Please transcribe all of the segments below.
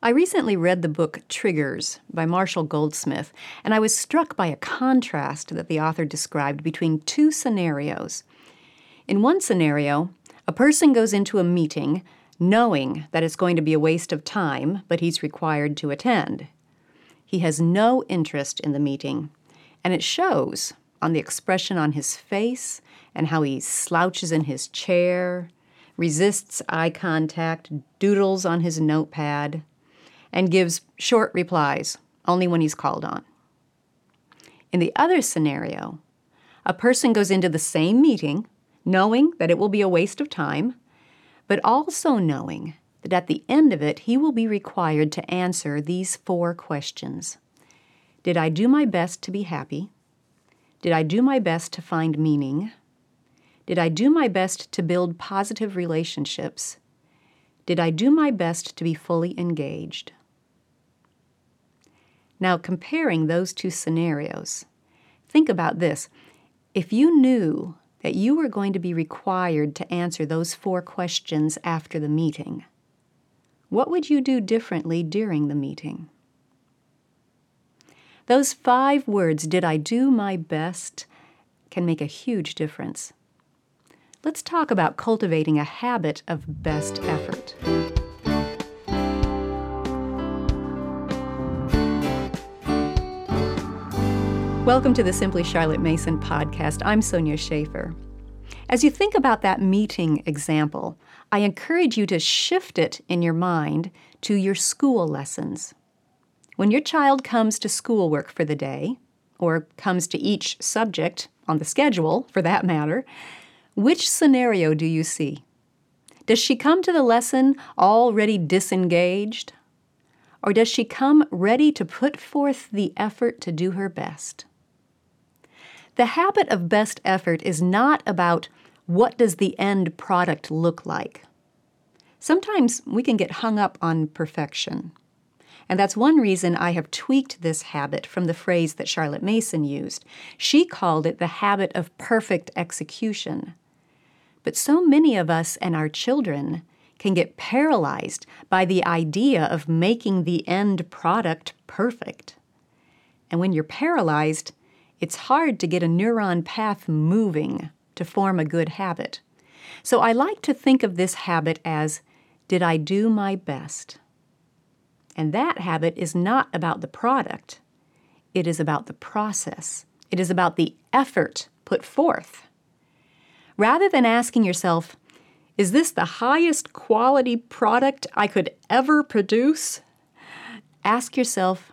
I recently read the book Triggers by Marshall Goldsmith, and I was struck by a contrast that the author described between two scenarios. In one scenario, a person goes into a meeting knowing that it's going to be a waste of time, but he's required to attend. He has no interest in the meeting, and it shows on the expression on his face and how he slouches in his chair, resists eye contact, doodles on his notepad, and gives short replies only when he's called on. In the other scenario, a person goes into the same meeting knowing that it will be a waste of time, but also knowing that at the end of it he will be required to answer these four questions Did I do my best to be happy? Did I do my best to find meaning? Did I do my best to build positive relationships? Did I do my best to be fully engaged? Now, comparing those two scenarios, think about this. If you knew that you were going to be required to answer those four questions after the meeting, what would you do differently during the meeting? Those five words, did I do my best, can make a huge difference. Let's talk about cultivating a habit of best effort. Welcome to the Simply Charlotte Mason podcast. I'm Sonya Shafer. As you think about that meeting example, I encourage you to shift it in your mind to your school lessons. When your child comes to schoolwork for the day, or comes to each subject on the schedule for that matter, which scenario do you see? Does she come to the lesson already disengaged? Or does she come ready to put forth the effort to do her best? The habit of best effort is not about what does the end product look like. Sometimes we can get hung up on perfection. And that's one reason I have tweaked this habit from the phrase that Charlotte Mason used. She called it the habit of perfect execution. But so many of us and our children can get paralyzed by the idea of making the end product perfect. And when you're paralyzed, it's hard to get a neuron path moving to form a good habit. So I like to think of this habit as Did I do my best? And that habit is not about the product, it is about the process, it is about the effort put forth. Rather than asking yourself, is this the highest quality product I could ever produce? Ask yourself,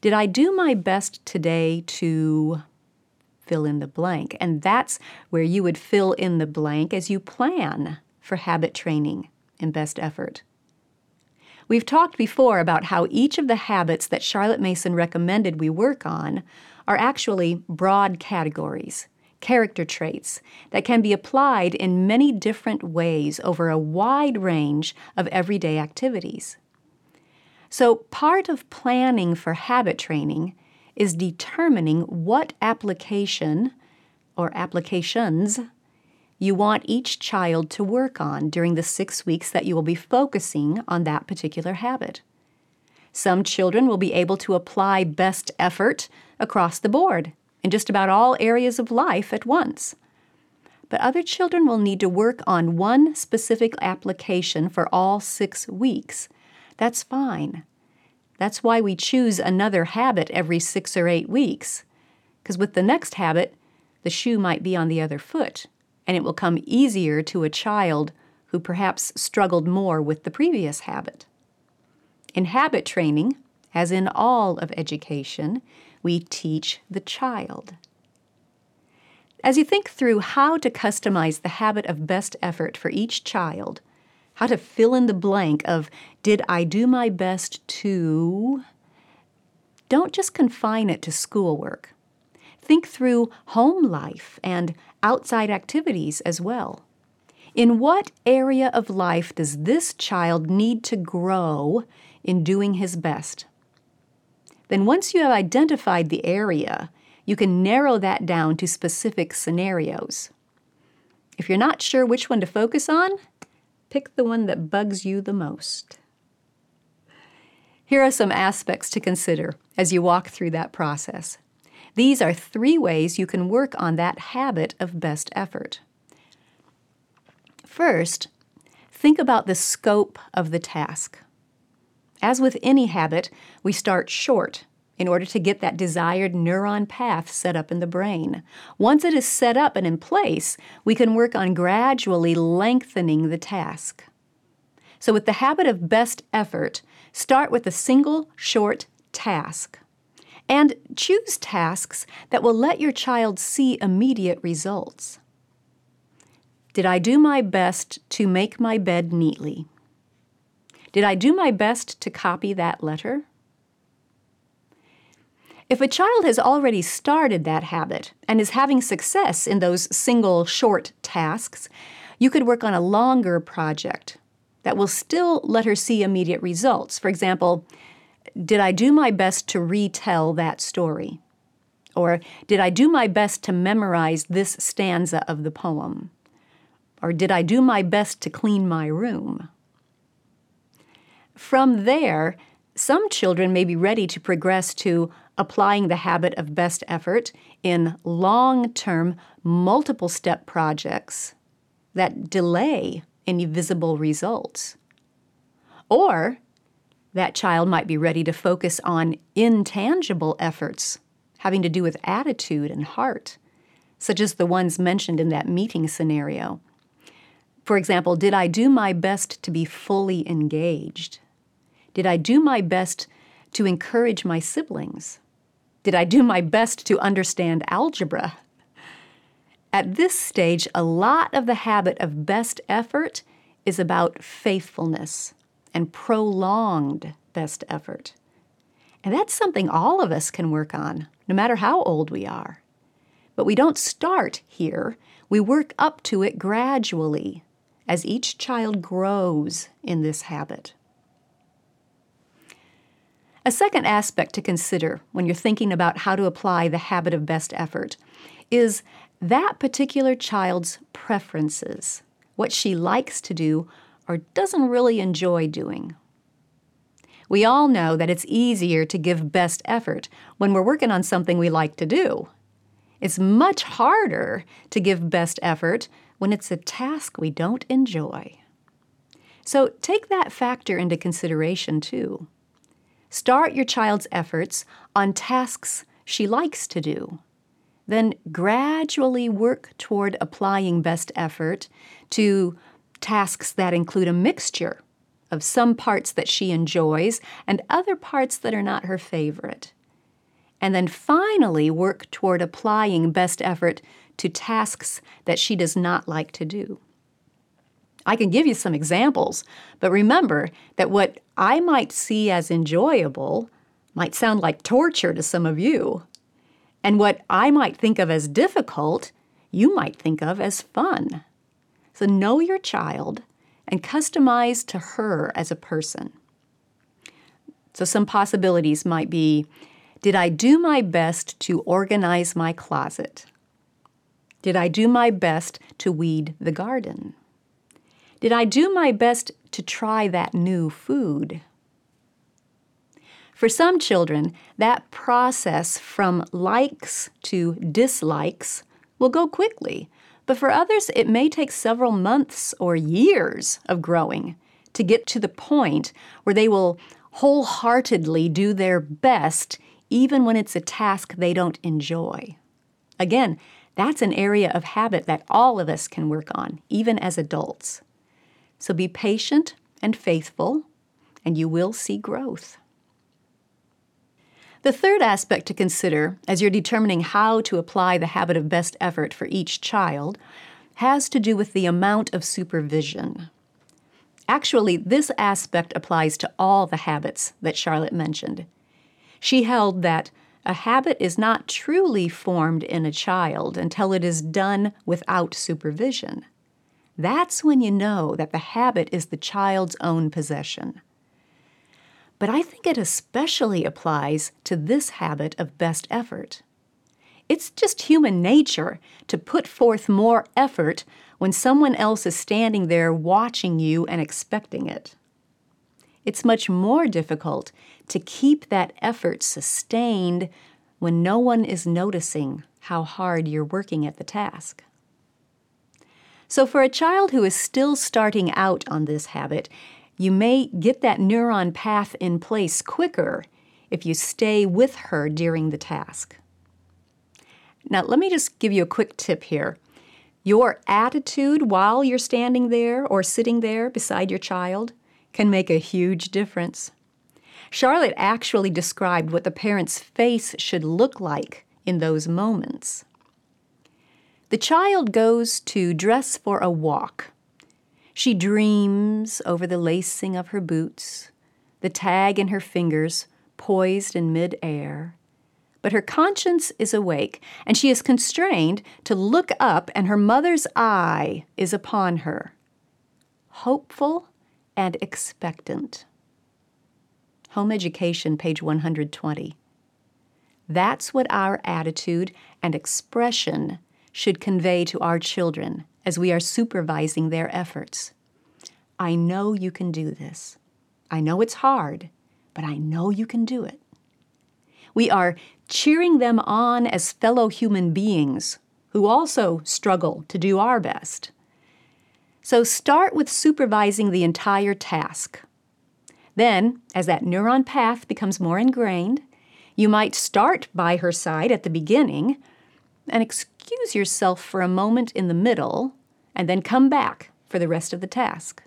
did I do my best today to fill in the blank? And that's where you would fill in the blank as you plan for habit training and best effort. We've talked before about how each of the habits that Charlotte Mason recommended we work on are actually broad categories, character traits that can be applied in many different ways over a wide range of everyday activities. So, part of planning for habit training is determining what application or applications you want each child to work on during the six weeks that you will be focusing on that particular habit. Some children will be able to apply best effort across the board in just about all areas of life at once. But other children will need to work on one specific application for all six weeks that's fine. That's why we choose another habit every six or eight weeks, because with the next habit, the shoe might be on the other foot, and it will come easier to a child who perhaps struggled more with the previous habit. In habit training, as in all of education, we teach the child. As you think through how to customize the habit of best effort for each child, how to fill in the blank of did I do my best to? Don't just confine it to schoolwork. Think through home life and outside activities as well. In what area of life does this child need to grow in doing his best? Then, once you have identified the area, you can narrow that down to specific scenarios. If you're not sure which one to focus on, pick the one that bugs you the most. Here are some aspects to consider as you walk through that process. These are three ways you can work on that habit of best effort. First, think about the scope of the task. As with any habit, we start short in order to get that desired neuron path set up in the brain. Once it is set up and in place, we can work on gradually lengthening the task. So, with the habit of best effort, start with a single short task. And choose tasks that will let your child see immediate results. Did I do my best to make my bed neatly? Did I do my best to copy that letter? If a child has already started that habit and is having success in those single short tasks, you could work on a longer project that will still let her see immediate results. For example, did I do my best to retell that story? Or did I do my best to memorize this stanza of the poem? Or did I do my best to clean my room? From there, some children may be ready to progress to applying the habit of best effort in long term, multiple step projects that delay any visible results. Or that child might be ready to focus on intangible efforts having to do with attitude and heart, such as the ones mentioned in that meeting scenario. For example, did I do my best to be fully engaged? Did I do my best to encourage my siblings? Did I do my best to understand algebra? At this stage, a lot of the habit of best effort is about faithfulness and prolonged best effort. And that's something all of us can work on, no matter how old we are. But we don't start here, we work up to it gradually as each child grows in this habit. A second aspect to consider when you're thinking about how to apply the habit of best effort is that particular child's preferences, what she likes to do or doesn't really enjoy doing. We all know that it's easier to give best effort when we're working on something we like to do. It's much harder to give best effort when it's a task we don't enjoy. So take that factor into consideration too. Start your child's efforts on tasks she likes to do then gradually work toward applying best effort to tasks that include a mixture of some parts that she enjoys and other parts that are not her favorite. And then finally work toward applying best effort to tasks that she does not like to do. I can give you some examples, but remember that what I might see as enjoyable might sound like torture to some of you. And what I might think of as difficult, you might think of as fun. So know your child and customize to her as a person. So some possibilities might be Did I do my best to organize my closet? Did I do my best to weed the garden? Did I do my best to try that new food? For some children, that process from likes to dislikes will go quickly, but for others, it may take several months or years of growing to get to the point where they will wholeheartedly do their best even when it's a task they don't enjoy. Again, that's an area of habit that all of us can work on, even as adults. So be patient and faithful, and you will see growth. The third aspect to consider as you're determining how to apply the habit of best effort for each child has to do with the amount of supervision. Actually, this aspect applies to all the habits that Charlotte mentioned. She held that a habit is not truly formed in a child until it is done without supervision. That's when you know that the habit is the child's own possession but I think it especially applies to this habit of best effort. It's just human nature to put forth more effort when someone else is standing there watching you and expecting it. It's much more difficult to keep that effort sustained when no one is noticing how hard you're working at the task. So, for a child who is still starting out on this habit, you may get that neuron path in place quicker if you stay with her during the task. Now, let me just give you a quick tip here. Your attitude while you're standing there or sitting there beside your child can make a huge difference. Charlotte actually described what the parent's face should look like in those moments. The child goes to dress for a walk. She dreams over the lacing of her boots, the tag in her fingers poised in mid-air. But her conscience is awake, and she is constrained to look up, and her mother's eye is upon her, hopeful and expectant. Home Education, page 120. That's what our attitude and expression should convey to our children as we are supervising their efforts. I know you can do this. I know it's hard, but I know you can do it. We are cheering them on as fellow human beings who also struggle to do our best. So start with supervising the entire task. Then, as that neuron path becomes more ingrained, you might start by her side at the beginning and excuse yourself for a moment in the middle, and then come back for the rest of the task.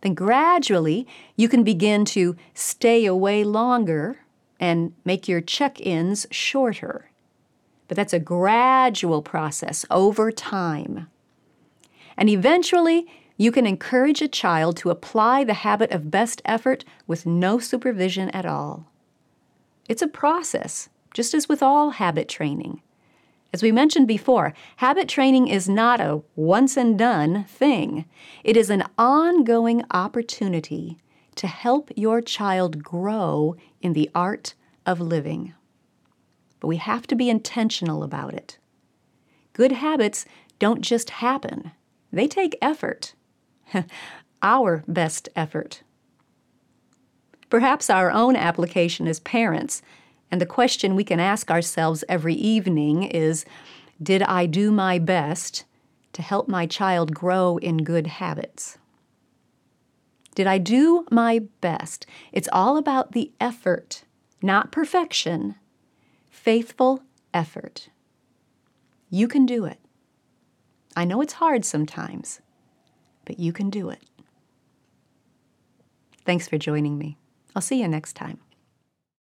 Then gradually, you can begin to stay away longer and make your check ins shorter. But that's a gradual process over time. And eventually, you can encourage a child to apply the habit of best effort with no supervision at all. It's a process, just as with all habit training. As we mentioned before, habit training is not a once and done thing. It is an ongoing opportunity to help your child grow in the art of living. But we have to be intentional about it. Good habits don't just happen, they take effort. our best effort. Perhaps our own application as parents and the question we can ask ourselves every evening is Did I do my best to help my child grow in good habits? Did I do my best? It's all about the effort, not perfection. Faithful effort. You can do it. I know it's hard sometimes, but you can do it. Thanks for joining me. I'll see you next time.